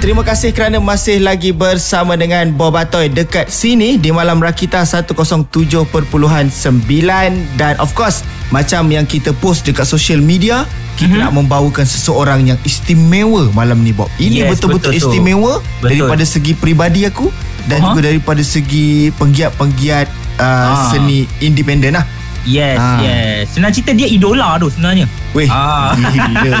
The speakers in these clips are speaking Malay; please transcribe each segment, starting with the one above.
Terima kasih kerana masih lagi bersama dengan Bob Atoy dekat sini di Malam Rakita 107.9 dan of course macam yang kita post dekat social media kita mm-hmm. nak membawakan seseorang yang istimewa malam ni Bob. Ini Yes, betul-betul betul tu. istimewa Betul. daripada segi peribadi aku dan Aha. juga daripada segi penggiat-penggiat uh, Ah. seni independen lah. Yes, Ah. yes. Senang cerita dia idola tu sebenarnya. Weh, Ah. gila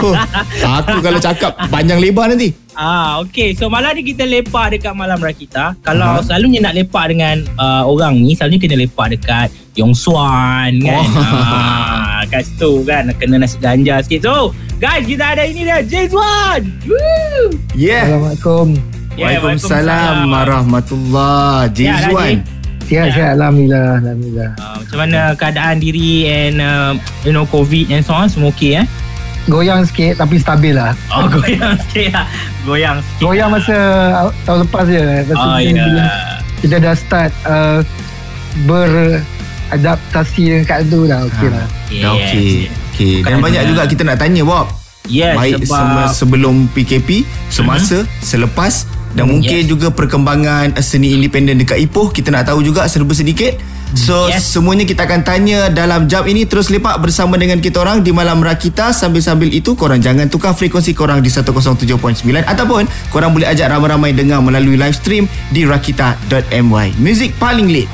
kau. Oh, aku kalau cakap panjang lebar nanti. Ah, okay. So malam ni kita lepak dekat Malam Rakita. Kalau Aha. selalunya nak lepak dengan uh, orang ni, selalunya kena lepak dekat Yong Suan kan. Oh. Ah, kat situ kan. Kena nasi ganja sikit. So, guys, kita ada ini dia. Jezwan. Woo! Yeah. Assalamualaikum. Yeah, Waalaikumsalam warahmatullahi Ya, Jizwan. Najib. Sihat, Ya. sihat. Alhamdulillah. Alhamdulillah. Uh, macam mana keadaan diri and uh, you know COVID and so on semua okey eh? Goyang sikit tapi stabil lah. Oh goyang sikit lah Goyang sikit Goyang lah. masa tahun lepas je. Masa Oh ya bila kita dah start uh, beradaptasi dengan kat tu dah okey Ha. lah. Dah okey. Dan Bukan banyak ada- juga kita nak tanya Bob. Yes Baik sebab se- sebelum PKP, semasa, selepas dan mungkin Yes. juga perkembangan seni independen dekat Ipoh kita nak tahu juga serba sedikit. So Yes. semuanya kita akan tanya dalam jam ini terus lepak bersama dengan kita orang di Malam Rakita sambil-sambil itu korang jangan tukar frekuensi korang di 107.9 ataupun korang boleh ajak ramai-ramai dengar melalui live stream di rakita.my. Music paling lit.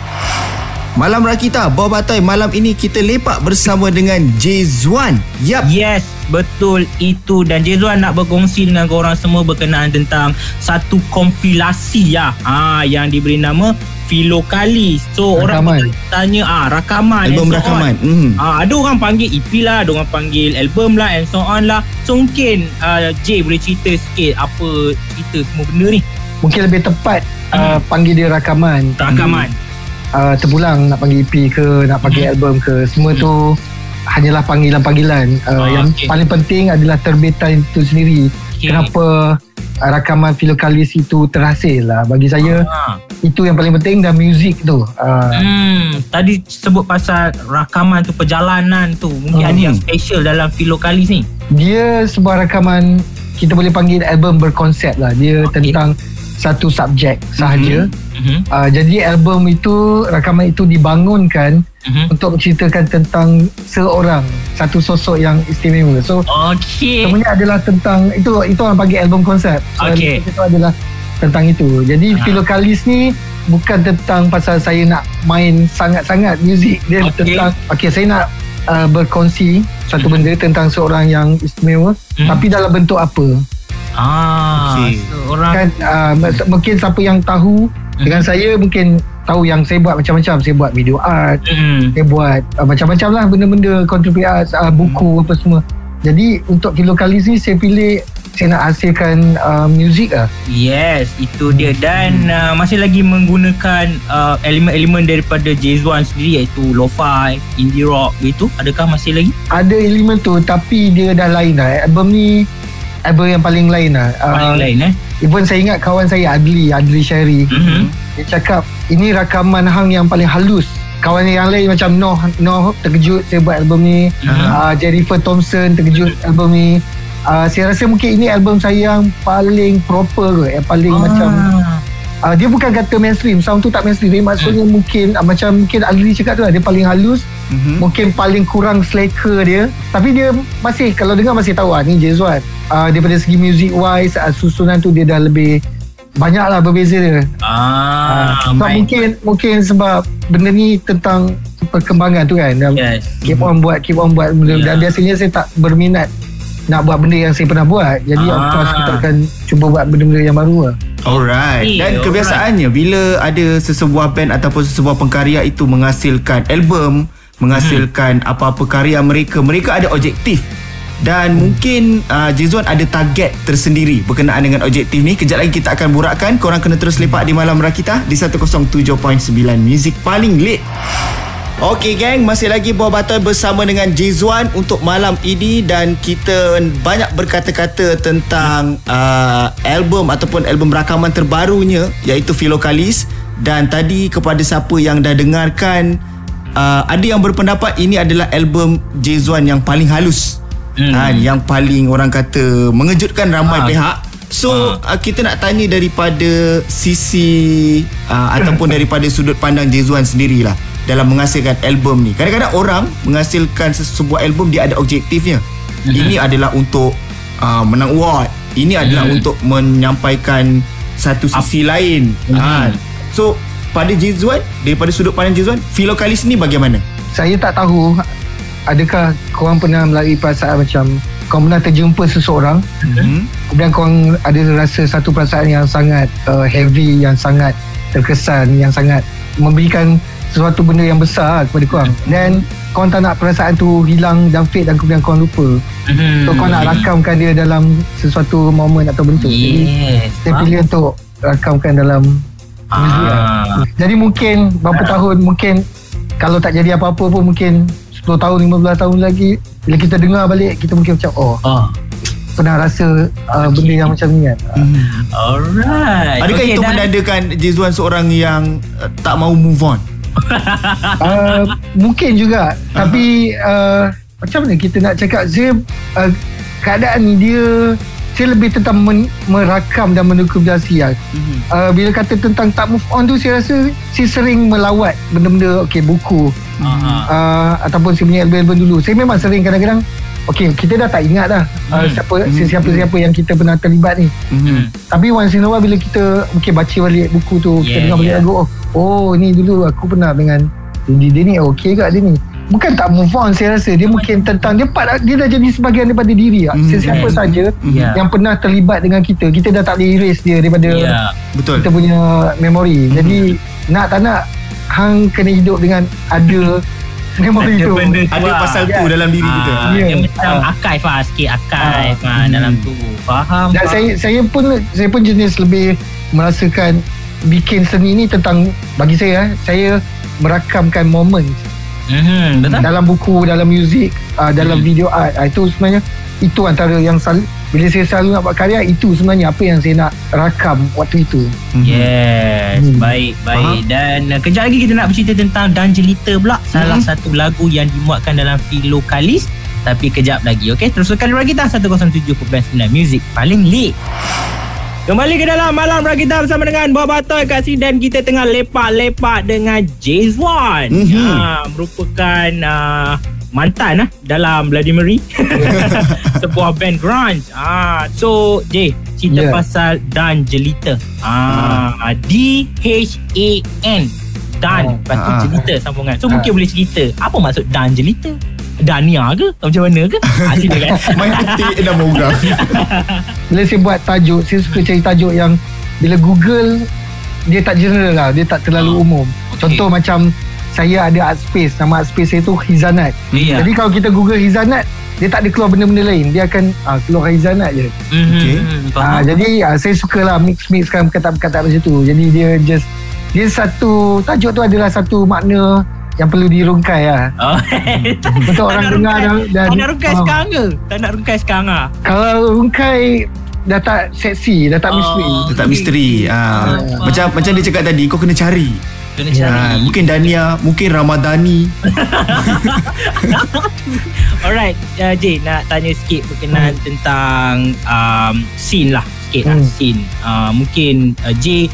Malam Rakita, Bob Atoy, malam ini kita lepak bersama dengan Jezwan. Yap. Yes betul itu dan Jezwan nak berkongsi dengan korang semua berkenaan tentang satu kompilasi ya ha, yang diberi nama Filokalis. So Rakaman. orang tanya ah rakaman Album so rakaman. On. Mhm. Ah, ada orang panggil EP lah, ada orang panggil album lah and so on lah. So mungkin uh, J boleh cerita sikit apa cerita semua benda ni. Mungkin lebih tepat Hmm. uh, panggil dia rakaman. Rakaman. Uh, terpulang nak panggil EP ke, nak panggil Hmm. album ke. Semua tu hanyalah panggilan-panggilan. Uh, Ah, yang okey. paling penting adalah terbitan itu sendiri. Okay. Kenapa uh, rakaman filokalis itu terhasil lah. Bagi saya, Ah. itu yang paling penting dan muzik tu uh, Hmm, tadi sebut pasal rakaman tu perjalanan tu. Mungkin Hmm. ada yang special dalam Filokalis ni. dia sebuah rakaman kita boleh panggil album berkonsep lah dia Okey. tentang satu subjek sahaja Mhm. uh, jadi album itu rakaman itu dibangunkan Mhm. untuk menceritakan tentang seorang satu sosok yang istimewa so Okey. semuanya adalah tentang itu itu orang panggil album konsep so Okey. itu adalah tentang itu jadi Ah. Filokalis ni bukan tentang pasal saya nak main sangat-sangat muzik dia Okey. tentang okey saya nak uh, berkongsi satu benda tentang seorang yang istimewa Hmm. tapi dalam bentuk apa Ah, Okey. seorang kan uh, mungkin siapa yang tahu dengan saya mungkin tahu yang saya buat macam-macam saya buat video art Hmm. saya buat uh, macam-macam lah benda-benda contemporary art uh, buku apa semua jadi untuk Filokalis ni saya pilih saya nak hasilkan uh, muzik lah Yes, itu dia dan uh, masih lagi menggunakan uh, elemen-elemen daripada Jezwan sendiri iaitu lo-fi, indie rock begitu. Adakah masih lagi? ada elemen tu tapi dia dah lain lah album ni album yang paling lain lah Paling uh, lain eh. even saya ingat kawan saya Adli Adli Syari Mhm. dia cakap ini rakaman hang yang paling halus kawan yang lain macam Noh Noh terkejut saya buat album ni Mhm. uh, Jennifer Thompson terkejut album ni uh, saya rasa mungkin ini album saya yang paling proper ke yang paling Ah. macam uh, dia bukan kata mainstream sound tu tak mainstream Dia maksudnya mungkin uh, macam mungkin Adli cakap tu lah dia paling halus Mhm. mungkin paling kurang slacker dia tapi dia masih kalau dengar masih tahu lah ni Jezwan uh, daripada segi music wise uh, susunan tu dia dah lebih banyak lah berbeza dia Ah, uh, sebab mungkin mungkin sebab benda ni tentang perkembangan tu kan Yes. keep on buat keep on buat benda Ya. dan biasanya saya tak berminat nak buat benda yang saya pernah buat jadi of Ah. course kita akan cuba buat benda-benda yang baru lah Alright. Dan kebiasaannya bila ada sesebuah band ataupun sesebuah pengkarya itu menghasilkan album, menghasilkan apa-apa karya mereka, mereka ada objektif. Dan mungkin uh, Jizwan ada target tersendiri berkenaan dengan objektif ni. Kejap lagi kita akan burakkan. Korang kena terus lepak di Malam Rakita di 107.9 Music paling lit. Okey gang, masih lagi Bob Batoy bersama dengan Jizwan untuk malam ini dan kita banyak berkata-kata tentang uh, album ataupun album rakaman terbarunya iaitu Filokalis dan tadi kepada siapa yang dah dengarkan uh, ada yang berpendapat ini adalah album Jizwan yang paling halus. Hmm. Hmm. Ha, yang paling orang kata mengejutkan ramai Ah. pihak So uh, kita nak tanya daripada sisi uh, ataupun daripada sudut pandang Jezuan sendirilah dalam menghasilkan album ni. Kadang-kadang orang menghasilkan sebuah album dia ada objektifnya. Mhm. Ini adalah untuk uh, menang award. Ini adalah Mhm. untuk menyampaikan satu sisi lain. Mhm. Uh, so pada Jezuan daripada sudut pandang Jezuan, Filokalis ni bagaimana? Saya tak tahu adakah korang pernah melalui perasaan macam korang pernah terjumpa seseorang Hmm. kemudian korang ada rasa satu perasaan yang sangat uh, heavy yang sangat terkesan yang sangat memberikan sesuatu benda yang besar kepada korang dan korang tak nak perasaan tu hilang dan fade dan kemudian korang lupa Mhm. so korang nak rakamkan dia dalam sesuatu momen atau bentuk jadi Yes. saya pilih untuk rakamkan dalam lah. Ah. jadi mungkin berapa tahun mungkin kalau tak jadi apa-apa pun mungkin 10 tahun 15 tahun lagi bila kita dengar balik kita mungkin macam oh Oh. pernah rasa uh, benda yang macam ni kan. Alright. Adakah Okay, itu dan- menandakan Jezuan seorang yang uh, tak mau move on? uh, mungkin juga. Tapi uh, macam mana kita nak cakap? Saya uh, keadaan dia saya lebih tentang men, merakam dan mendokumentasi lah. Mhm. Uh, bila kata tentang tak move on tu saya rasa saya sering melawat benda-benda okay, buku Aha. uh, ataupun saya punya album-album dulu saya memang sering kadang-kadang okay, kita dah tak ingat dah uh, Hmm. siapa siapa-siapa yang kita pernah terlibat ni Mhm. Tapi once in a while bila kita okay, baca balik buku tu, Yeah, kita dengar balik yeah. lagu, oh, oh ni dulu aku pernah dengan dia, dia ni okey ke dia ni. Bukan tak move on saya rasa dia mungkin tentang dia part, dia dah jadi sebahagian daripada diri mm, Mhm. sesiapa Yeah. saja Yeah. yang pernah terlibat dengan kita kita dah tak boleh erase dia daripada Ya. Betul. kita punya memori jadi nak tak nak hang kena hidup dengan ada memori Ada tu benda tu Ada lah. pasal tu Ya. dalam diri kita. Ah, Ya. Dia macam Ah. archive lah Sikit archive Ah. ah. Dalam tu Faham dan faham. saya saya pun saya pun jenis lebih merasakan bikin seni ni tentang bagi saya eh, saya merakamkan momen Mhm, Betul? Dalam buku dalam muzik uh, dalam Hmm. video art uh, itu sebenarnya itu antara yang sel, bila saya selalu nak buat karya itu sebenarnya apa yang saya nak rakam waktu itu. Mhm. Yes Hmm. Baik Baik. Dan uh, kejap lagi kita nak bercerita tentang Dan Jelita pula. Salah Hmm. satu lagu yang dimuatkan dalam Filokalis Tapi kejap lagi Okay Teruskan Rakita 107.9 Music. Paling lit Kembali ke dalam Malam Rakita bersama dengan Bob Atoy kat sini Dan kita tengah lepak-lepak dengan Jazwan Mhm. ha, Merupakan uh, mantan lah dalam Vladimir sebuah band grunge ah so J cerita Yeah. pasal Dan Jelita ah D H A N Dan Oh. lepas tu Ah. Jelita sambungan so Ah. mungkin boleh cerita apa maksud Dan Jelita Dania ke Atau macam mana ke ah, sila kan Main ketik nama orang. bila saya buat tajuk saya suka cari tajuk yang bila Google dia tak general lah dia tak terlalu Ah, umum okey. contoh macam saya ada art space nama art space saya tu Hizanat Iya. jadi kalau kita Google Hizanat dia tak ada keluar benda-benda lain dia akan ah, keluar Hizanat je Mhm, Okey. faham. Ah, jadi ah, saya sukalah mix-mixkan perkataan-perkataan macam tu. Jadi dia just dia satu tajuk tu adalah satu makna yang perlu dirungkai lah. Oh. Untuk orang Tak nak dengar rungkai- dan, dan Tak nak rungkai ah, sekarang ke Tak nak rungkai sekarang ah. Kalau rungkai dah tak seksi, dah tak Oh. misteri. Tetap misteri. Ha. Ah. Macam macam dia cakap tadi, kau kena cari. Kena cari Mungkin Dania, mungkin Ramadhani. Alright, uh, J nak tanya sikit berkenaan hmm. tentang um, scene lah sikit lah Hmm. scene. Uh, mungkin uh, J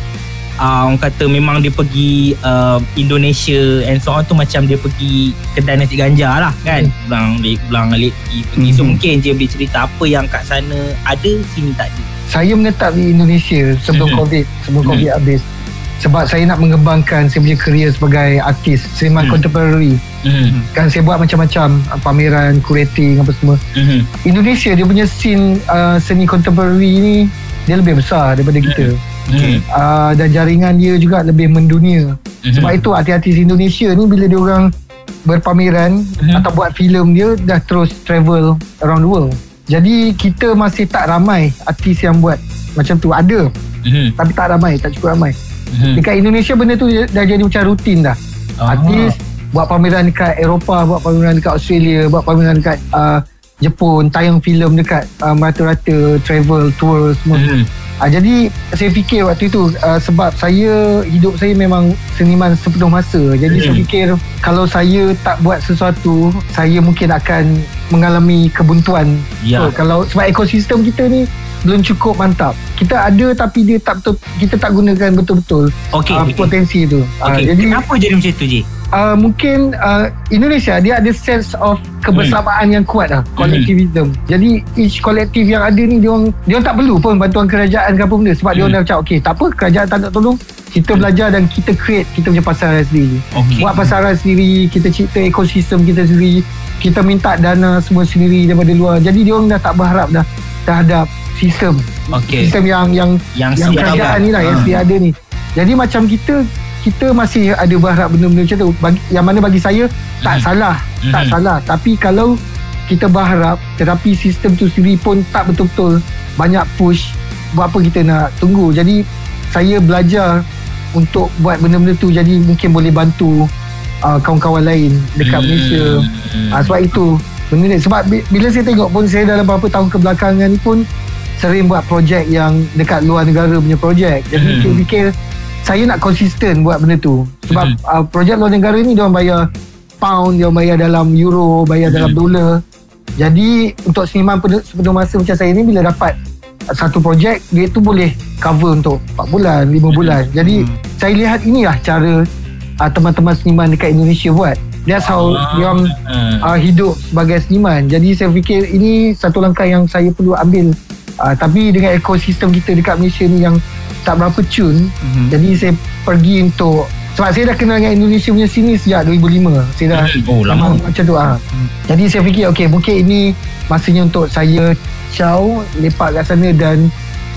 uh, orang kata memang dia pergi uh, Indonesia and so on tu macam dia pergi kedai nasi ganja lah kan. Hmm. Pulang alik, pulang alik pergi, pergi. So Mhm. mungkin J boleh cerita apa yang kat sana ada sini tak ada. Saya menetap di Indonesia sebelum Mhm. COVID, sebelum Mhm. COVID habis. Sebab saya nak mengembangkan saya punya kerjaya sebagai artis, seniman Hmm. contemporary. Mhm. Kan saya buat macam-macam, ah, pameran, curating apa semua. Mhm. Indonesia dia punya scene uh, seni contemporary ni dia lebih besar daripada kita. Mhm. Uh, dan jaringan dia juga lebih mendunia. Mhm. Sebab itu artis-artis Indonesia ni bila dia orang berpameran Mhm. atau buat filem dia dah terus travel around the world. Jadi kita masih tak ramai artis yang buat macam tu ada Mhm. tapi tak ramai, tak cukup ramai. Mhm. Dekat Indonesia benda tu dah jadi macam rutin dah. Ah. Artis buat pameran dekat Eropah, buat pameran dekat Australia, buat pameran dekat uh, Jepun tayang filem dekat uh, rata-rata travel tour semua Mhm. uh, jadi saya fikir waktu itu uh, sebab saya hidup saya memang seniman sepenuh masa jadi Hmm. saya fikir kalau saya tak buat sesuatu saya mungkin akan mengalami kebuntuan Ya. so, kalau sebab ekosistem kita ni belum cukup mantap kita ada tapi dia tak betul kita tak gunakan betul-betul Okey, uh, okey. potensi tu uh, Okey, jadi kenapa jadi macam tu Ji? Uh, mungkin uh, Indonesia dia ada sense of kebersamaan yang kuat lah collectivism. Jadi each kolektif yang ada ni dia orang dia orang tak perlu pun bantuan kerajaan ke apa benda sebab dia orang dah macam okey tak apa kerajaan tak nak tolong kita belajar dan kita create kita punya pasaran sendiri. Okey. buat pasaran sendiri kita cipta ekosistem kita sendiri kita minta dana semua sendiri daripada luar. Jadi dia orang dah tak berharap dah terhadap sistem. Okey. sistem yang yang Yang yang kerajaan ni lah yang Ha. sedia ada ni. Jadi macam kita kita masih ada berharap benda-benda macam tu. Bagi, yang mana bagi saya tak Mhm. salah. Tak Mhm. salah. Tapi kalau kita berharap tetapi sistem tu sendiri pun tak betul-betul banyak push buat apa kita nak tunggu? Jadi saya belajar untuk buat benda-benda tu. Jadi mungkin boleh bantu uh, kawan-kawan lain dekat Hmm. Malaysia. Uh, sebab itu benda ni. Sebab bi- bila saya tengok pun saya dalam beberapa tahun kebelakangan ni pun sering buat projek yang dekat luar negara punya projek. Jadi Hmm. saya fikir saya nak konsisten buat benda tu sebab Hmm. uh, projek luar negara ni dia orang bayar pound dia orang bayar dalam euro bayar Hmm. dalam dolar jadi untuk seniman penuh, sepenuh masa macam saya ni bila dapat satu projek dia tu boleh cover untuk 4 bulan 5 bulan jadi Hmm. saya lihat inilah cara uh, teman-teman seniman dekat Indonesia buat that's how Ah. dia orang Hmm. uh, hidup sebagai seniman. Jadi saya fikir ini satu langkah yang saya perlu ambil. Uh, tapi dengan ekosistem kita dekat Malaysia ni yang tak berapa cun, Mhm. jadi saya pergi untuk sebab saya dah kenal dengan Indonesia punya sini sejak 2005. Saya dah Oh, lama. macam tu ah. Jadi saya fikir okey mungkin ini masanya untuk saya caw lepak kat sana dan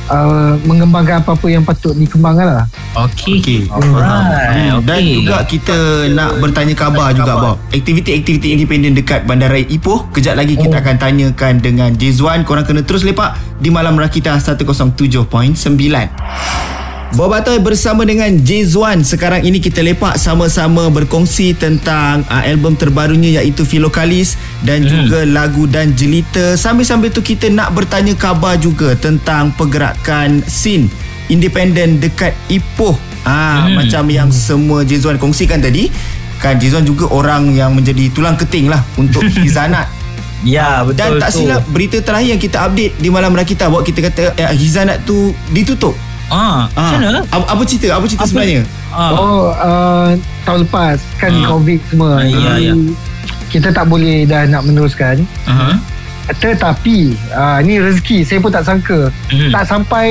uh, mengembangkan apa-apa yang patut dikembangkan lah. Okey. Okey. Alright. Hmm, Dan okey. juga kita nak bertanya khabar juga Bob. Aktiviti-aktiviti independen dekat Bandaraya Ipoh. Kejap lagi kita akan tanyakan dengan Jizwan. Korang kena terus lepak di Malam Rakita 107.9. Bob Atoy bersama dengan Jizwan. Sekarang ini kita lepak sama-sama berkongsi tentang uh, album terbarunya iaitu Filokalis dan Hmm. juga lagu dan jelita. Sambil-sambil tu kita nak bertanya khabar juga tentang pergerakan scene independen dekat Ipoh. Ah Hmm. macam yang semua Jizwan kongsikan tadi. Kan Jizwan juga orang yang menjadi tulang keting lah untuk Hizanat. Ya, betul Dan tak tu. silap berita terakhir yang kita update di Malam Rakita bahawa kita kata eh, Hizanat tu ditutup. Ah, macam Ah, mana? Apa, apa cerita? Apa cerita Apa? sebenarnya? Ah. Oh, uh, tahun lepas kan Ah. COVID semua. Ah, ya, ya. Kita tak boleh dah nak meneruskan. Uh-huh. Tetapi uh, ni rezeki saya pun tak sangka. Mhm. Tak sampai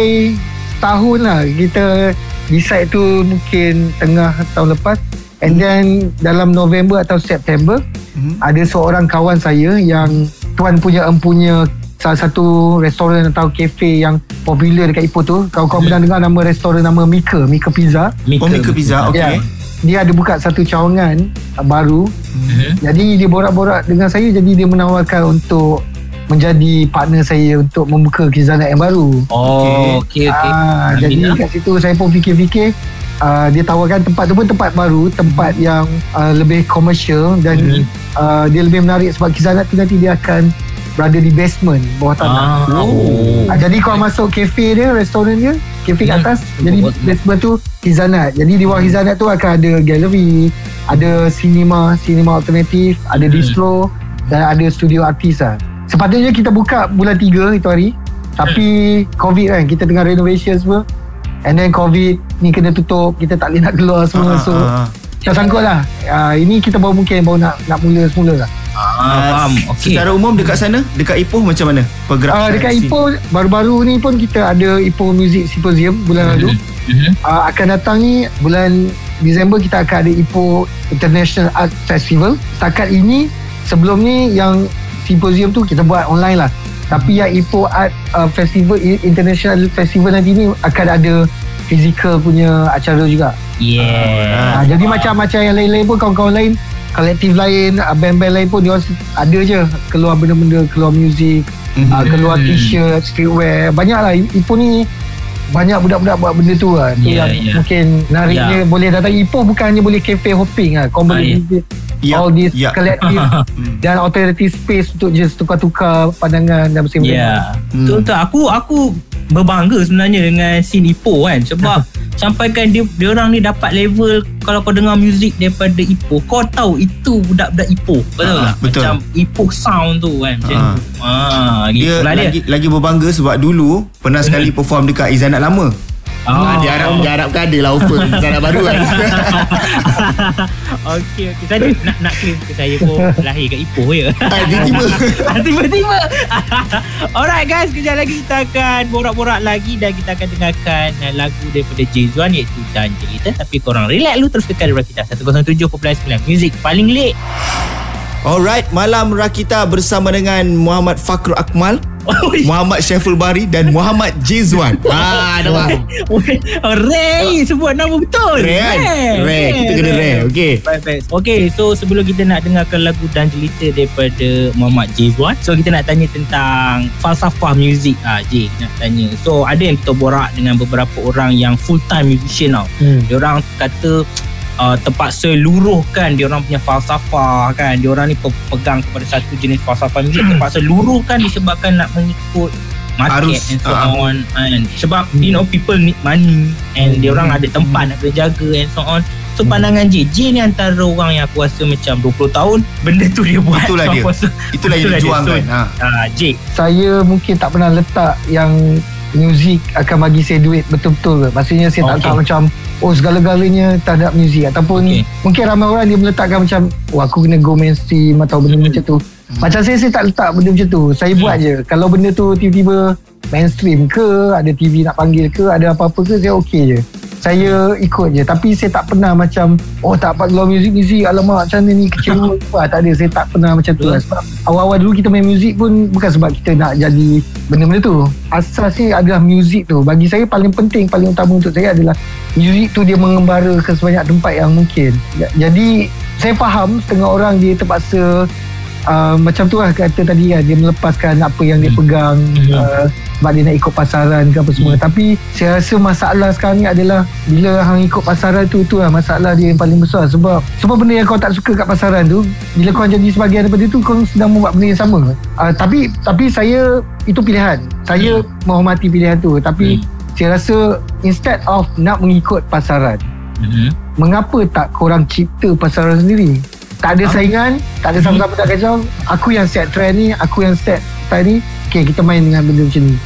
tahun lah kita decide tu mungkin tengah tahun lepas and then dalam November atau September Mhm. ada seorang kawan saya yang tuan punya empunya salah satu restoran atau kafe yang popular dekat Ipoh tu kawan-kawan pernah dengar nama restoran nama Mika Mika Pizza Oh, Mika Pizza. Okey. Ya. Dia ada buka satu cawangan uh, baru. Mhm. Jadi dia borak-borak dengan saya jadi dia menawarkan untuk menjadi partner saya untuk membuka kizanat yang baru. Oh, okey okey. Ah, jadi kat situ saya pun fikir-fikir uh, dia tawarkan tempat tu pun tempat baru, tempat yang uh, lebih komersial dan Mhm. uh, dia lebih menarik sebab kizanat tu nanti dia akan berada di basement bawah tanah. Ah, oh. Ah, jadi kalau masuk kafe dia, restoran dia, kafe kat Hmm. atas, jadi Buat- basement tu Hizanat. Jadi di bawah Hizanat tu akan ada galeri, ada cinema, cinema alternatif, ada Hmm. distro dan ada studio artis lah. Sepatutnya kita buka bulan 3 itu hari. Tapi COVID kan, kita tengah renovation semua. And then COVID ni kena tutup, kita tak boleh nak keluar semua. Ah, So, ah, ah. tak sangkut lah. Ah, ini kita baru mungkin baru nak nak mula semula lah. Ah, faham. Okey. Secara umum dekat sana, dekat Ipoh macam mana? Pergerakan Uh, dekat? Ipoh baru-baru ni pun kita ada Ipoh Music Symposium bulan lalu. Uh, akan datang ni bulan Disember kita akan ada Ipoh International Art Festival. Setakat ini sebelum ni yang symposium tu kita buat online lah. Tapi yang Ipoh Art uh, Festival International Festival nanti ni akan ada physical punya acara juga. Yeah. Uh, jadi macam-macam yang lain-lain pun kawan-kawan lain kolektif lain, uh, band-band lain pun dia ada je keluar benda-benda, keluar muzik, Mhm. uh, keluar t-shirt, streetwear. Banyak lah. Ipoh ni banyak budak-budak buat benda tu lah. Tu Ya, yang ya. mungkin nariknya boleh datang Ipoh bukan hanya boleh cafe hopping lah. Kau boleh Ah, ya. Yup, all this yup. collective dan authority space untuk just tukar-tukar pandangan dan bersama Ya. Hmm. Betul betul. Aku aku berbangga sebenarnya dengan scene Ipoh kan sebab sampaikan dia dia orang ni dapat level kalau kau dengar muzik daripada Ipoh kau tahu itu budak-budak Ipoh kau tahu Ah, tak betul. macam Ipoh sound tu kan macam Ah. tu ah Dia gitulah dia lagi lagi berbangga sebab dulu pernah sekali perform dekat Izanat lama. Ah. Ah, dia harap dia harapkan ada lah offer Izanat baru kan. Okey okey. Saya nak nak claim ke saya pun lahir kat Ipoh je Ah, Tiba-tiba. Tiba-tiba. Alright guys. Kejap lagi kita akan Borak-borak lagi Dan kita akan dengarkan uh, Lagu daripada Jezwan Iaitu Dan Cerita Tapi korang relax dulu Terus kekal Rakita 107.9 Music paling lit Alright, malam Rakita bersama dengan Muhammad Fakru Akmal, Muhammad Syaful Bari dan Muhammad Jizwan. Ah, nampak. Ray Sebut nama betul Ray kan? Ray, kita kena Ray. Okey. Baik, baik. Okay, so sebelum kita nak dengarkan lagu dan jelita daripada Muhammad Jizwan, so kita nak tanya tentang falsafah muzik ah J nak tanya. So ada yang kita borak dengan beberapa orang yang full time musician tau. Hmm. Dia orang kata uh, terpaksa luruhkan dia orang punya falsafah kan. Dia orang ni pe- pegang kepada satu jenis falsafah muzik terpaksa luruhkan disebabkan nak mengikut market Arus, and so ah. on and sebab you know people need money and dia orang ada tempat nak kena jaga and so on so pandangan J J ni antara orang yang aku rasa macam 20 tahun benda tu dia buat Itulah dia. Puasa. Itulah yang Itulah dia. dijuangkan. So, Ha. ah, J saya mungkin tak pernah letak yang muzik akan bagi saya duit betul-betul ke. Maksudnya saya tak Okey. letak macam oh segala-galanya terhadap muzik ataupun Okey. mungkin ramai orang dia meletakkan macam oh aku kena go mainstream atau benda Hmm. macam tu. Macam saya saya tak letak benda macam tu. Saya buat je. Kalau benda tu tiba-tiba mainstream ke, ada TV nak panggil ke, ada apa-apa ke, saya okey je. Saya ikut je. Tapi saya tak pernah macam Oh tak dapat keluar muzik-muzik Alamak macam mana ni? Kecewa apa Tak ada. Saya tak pernah macam tu lah. Sebab awal-awal dulu kita main muzik pun Bukan sebab kita nak jadi Benda-benda tu. Asasnya adalah muzik tu. Bagi saya paling penting Paling utama untuk saya adalah Muzik tu dia mengembara Ke sebanyak tempat yang mungkin. Ja- Jadi Saya faham Setengah orang dia terpaksa Uh, macam tu lah kata tadi kan dia melepaskan apa yang dia pegang uh, sebab dia nak ikut pasaran ke apa semua. Tapi saya rasa masalah sekarang ni adalah bila hang ikut pasaran tu tu lah masalah dia yang paling besar. Sebab semua benda yang kau tak suka kat pasaran tu bila kau jadi sebahagian daripada tu kau sedang membuat benda yang sama. Uh, tapi tapi saya itu pilihan. Saya menghormati pilihan tu. Tapi saya rasa instead of nak mengikut pasaran mm-hmm. mengapa tak korang cipta pasaran sendiri tak ada saingan tak ada siapa-siapa nak kacau aku yang set trend ni aku yang set style ni okay kita main dengan benda macam ni.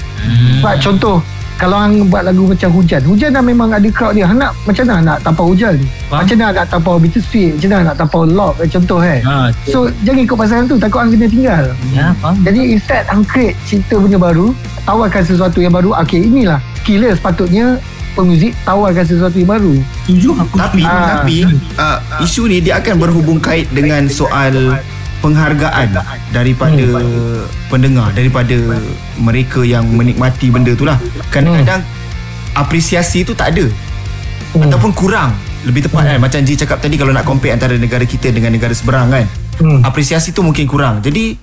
Sebab contoh kalau hang buat lagu macam hujan hujan dah memang ada crowd dia. Hang nak macam mana nak tampau hujan? Faham. macam mana nak tampau bittersweet macam mana nak tampau lock? Eh, contoh kan ha, so jangan ikut pasaran tu takut hang kena tinggal. Ya faham. Jadi instead hang create cipta benda baru tawarkan sesuatu yang baru okay inilah skill dia sepatutnya pemuzik tawarkan sesuatu yang baru setuju aku Tapi Ah. tapi uh, isu ni dia akan berhubung kait dengan soal penghargaan daripada pendengar daripada mereka yang menikmati benda tu lah. Kadang-kadang apresiasi tu tak ada Hmm. ataupun kurang. Lebih tepat kan macam Ji cakap tadi kalau nak compare antara negara kita dengan negara seberang kan. Hmm. Apresiasi tu mungkin kurang. Jadi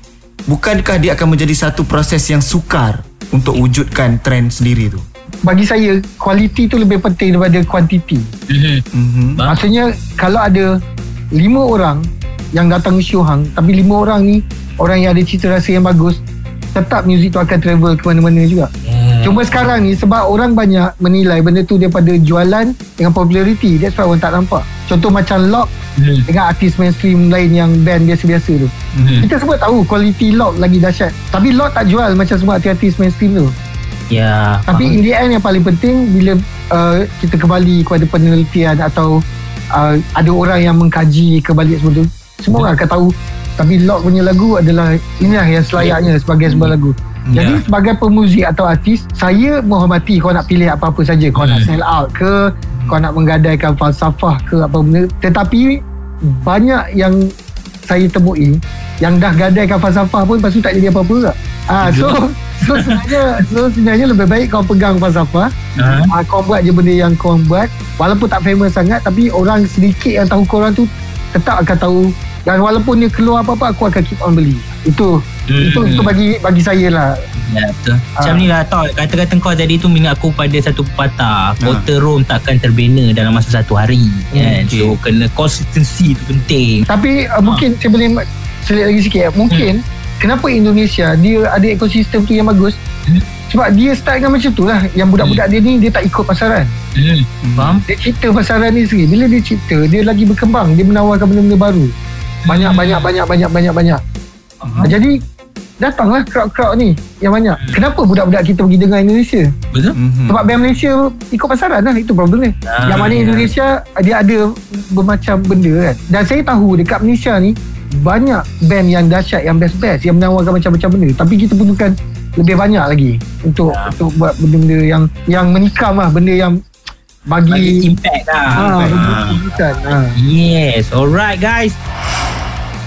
bukankah dia akan menjadi satu proses yang sukar untuk wujudkan trend sendiri tu? Bagi saya kualiti tu lebih penting daripada kuantiti mm-hmm. Mhm. Maksudnya kalau ada lima orang yang datang show hang tapi lima orang ni orang yang ada cita rasa yang bagus tetap muzik tu akan travel ke mana-mana juga. yeah. Cuma sekarang ni sebab orang banyak menilai benda tu daripada jualan dengan popularity that's why orang tak nampak. Contoh macam Lock mm-hmm. dengan artis mainstream lain yang band biasa-biasa tu. Mm-hmm. Kita semua tahu kualiti Lock lagi dahsyat. Tapi Lock tak jual macam semua artis mainstream tu. Ya Tapi in the end yang paling penting bila uh, kita kembali kepada penelitian atau uh, ada orang yang mengkaji kebalik semua tu, semua orang akan tahu tapi Lock punya lagu adalah inilah yang selayaknya sebagai sebuah lagu. Jadi Ya. sebagai pemuzik atau artis, saya menghormati kau nak pilih apa-apa saja. Kau nak Hmm. sell out ke, kau nak menggadaikan falsafah ke apa benda. Tetapi banyak yang saya temui yang dah gadaikan falsafah pun lepas tu tak jadi apa-apa juga. Ah, so so sebenarnya so sebenarnya lebih baik kau pegang falsafah. Ha? uh, kau buat je benda yang kau buat. Walaupun tak famous sangat tapi orang sedikit yang tahu korang tu tetap akan tahu. Dan walaupun dia keluar apa-apa aku akan keep on beli. Itu Hmm. Itu itu bagi bagi saya lah. Ya, betul. Macam Ah. ni lah tau Kata-kata kau tadi tu Mengingat aku pada satu pepatah Kota Rom takkan terbina Dalam masa satu hari kan? okay. So kena consistency tu penting Tapi uh, mungkin saya boleh selit lagi sikit. Mungkin kenapa Indonesia dia ada ekosistem tu yang bagus? Hmm. Sebab dia start dengan macam tu lah. Yang budak-budak dia ni dia tak ikut pasaran. hmm. Faham? Dia cipta pasaran ni sendiri. Bila dia cipta, dia lagi berkembang. Dia menawarkan benda-benda baru. Banyak, Hmm. banyak, banyak, banyak, banyak, banyak. Faham? Jadi, datanglah crowd-crowd ni yang banyak. Kenapa budak-budak kita pergi dengar Indonesia? Betul? Mhm. Sebab band Malaysia ikut pasaran lah. Itu problem dia. Ah, yang mana ya. Indonesia, dia ada bermacam benda kan. Dan saya tahu dekat Malaysia ni, banyak band yang dahsyat, yang best-best, yang menawarkan macam-macam benda. Tapi kita perlukan lebih banyak lagi untuk Ya. untuk buat benda-benda yang yang menikam lah. Benda yang Bagi bagi impact lah Ah, Impact. kejutan. Ah. Yes Alright guys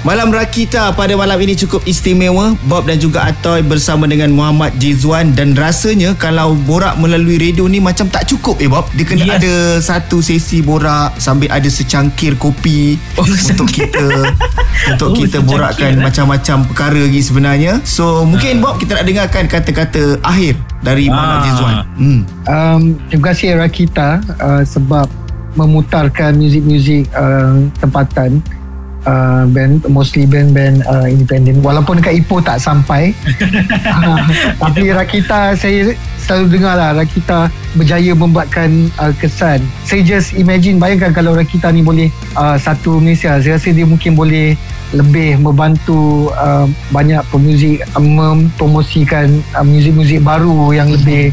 Malam Rakita pada malam ini cukup istimewa. Bob dan juga Atoy bersama dengan Muhammad Jizwan dan rasanya kalau borak melalui radio ni macam tak cukup eh Bob. Dia kena Yes. ada satu sesi borak sambil ada secangkir kopi Oh, untuk kita untuk Oh, kita secangkir, borakkan eh. macam-macam perkara lagi sebenarnya. So mungkin Bob kita nak dengarkan kata-kata akhir dari Muhammad Ah. Jizwan. Hmm. Um, terima kasih Rakita uh, sebab memutarkan muzik-muzik uh, tempatan uh, band mostly band-band uh, independent. Walaupun dekat Ipoh tak sampai. Uh, tapi Rakita saya selalu dengar lah Rakita berjaya membuatkan uh, kesan. Saya just imagine bayangkan kalau Rakita ni boleh uh, satu Malaysia. Saya rasa dia mungkin boleh lebih membantu uh, banyak pemuzik uh, mempromosikan uh, muzik-muzik baru yang lebih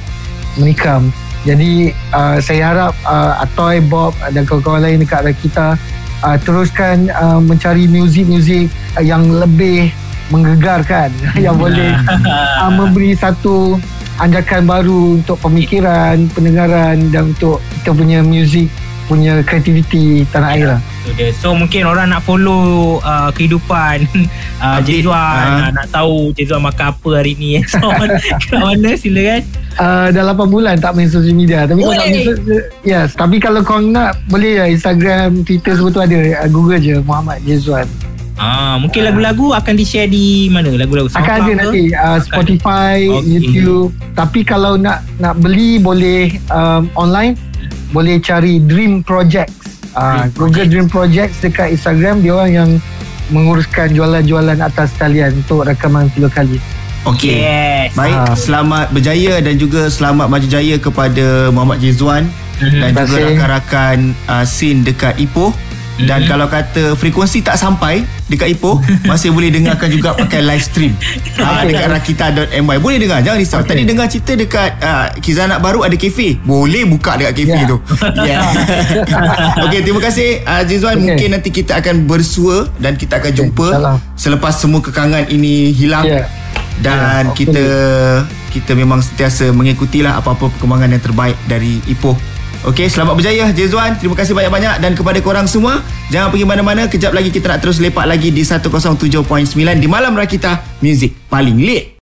menikam. Jadi uh, saya harap uh, Atoy, Bob dan kawan-kawan lain dekat Rakita uh, teruskan uh, mencari muzik-muzik uh, yang lebih menggegarkan yang boleh uh, memberi satu anjakan baru untuk pemikiran, pendengaran dan untuk kita punya muzik punya kreativiti tanah air lah. So, dia. so mungkin orang nak follow uh, kehidupan uh, Update, Jezuan ah. uh, nak tahu Jezuan makan apa hari ni and so on. kat mana silakan Uh, dah 8 bulan tak main social media Tapi kalau nak Yes Tapi kalau kau nak Boleh ya Instagram Twitter semua tu ada uh, Google je Muhammad Jezwan Ah, mungkin lagu-lagu akan di-share di mana? Lagu-lagu Akan ada ke? nanti uh, Spotify Okey. YouTube Tapi kalau nak Nak beli Boleh um, Online Boleh cari Dream Projects uh, Dream Google Dream Projects Dekat Instagram Dia orang yang Menguruskan jualan-jualan atas talian Untuk rakaman tiga kali Okey. Yes. Baik, Ah. selamat berjaya dan juga selamat maju jaya kepada Muhammad Jizwan Mhm. dan Terima juga rakan-rakan uh, scene dekat Ipoh. Dan Mhm. kalau kata frekuensi tak sampai dekat Ipoh, masih boleh dengarkan juga pakai live stream. Okey. dekat rakita.my. Boleh dengar, jangan risau. Okey. Tadi dengar cerita dekat uh, Kizanak baru ada kafe. Boleh buka dekat kafe Ya. tu. Ya. Okey, terima kasih uh, Jizwan. Okey. Mungkin nanti kita akan bersua dan kita akan jumpa insyaAllah. selepas semua kekangan ini hilang Ya. dan Ya, kita kita memang sentiasa mengikutilah apa-apa perkembangan yang terbaik dari Ipoh. Okey, selamat berjaya Jezwan. Terima kasih banyak-banyak dan kepada korang semua, jangan pergi mana-mana. Kejap lagi kita nak terus lepak lagi di 107.9 di Malam Rakita Music paling lit.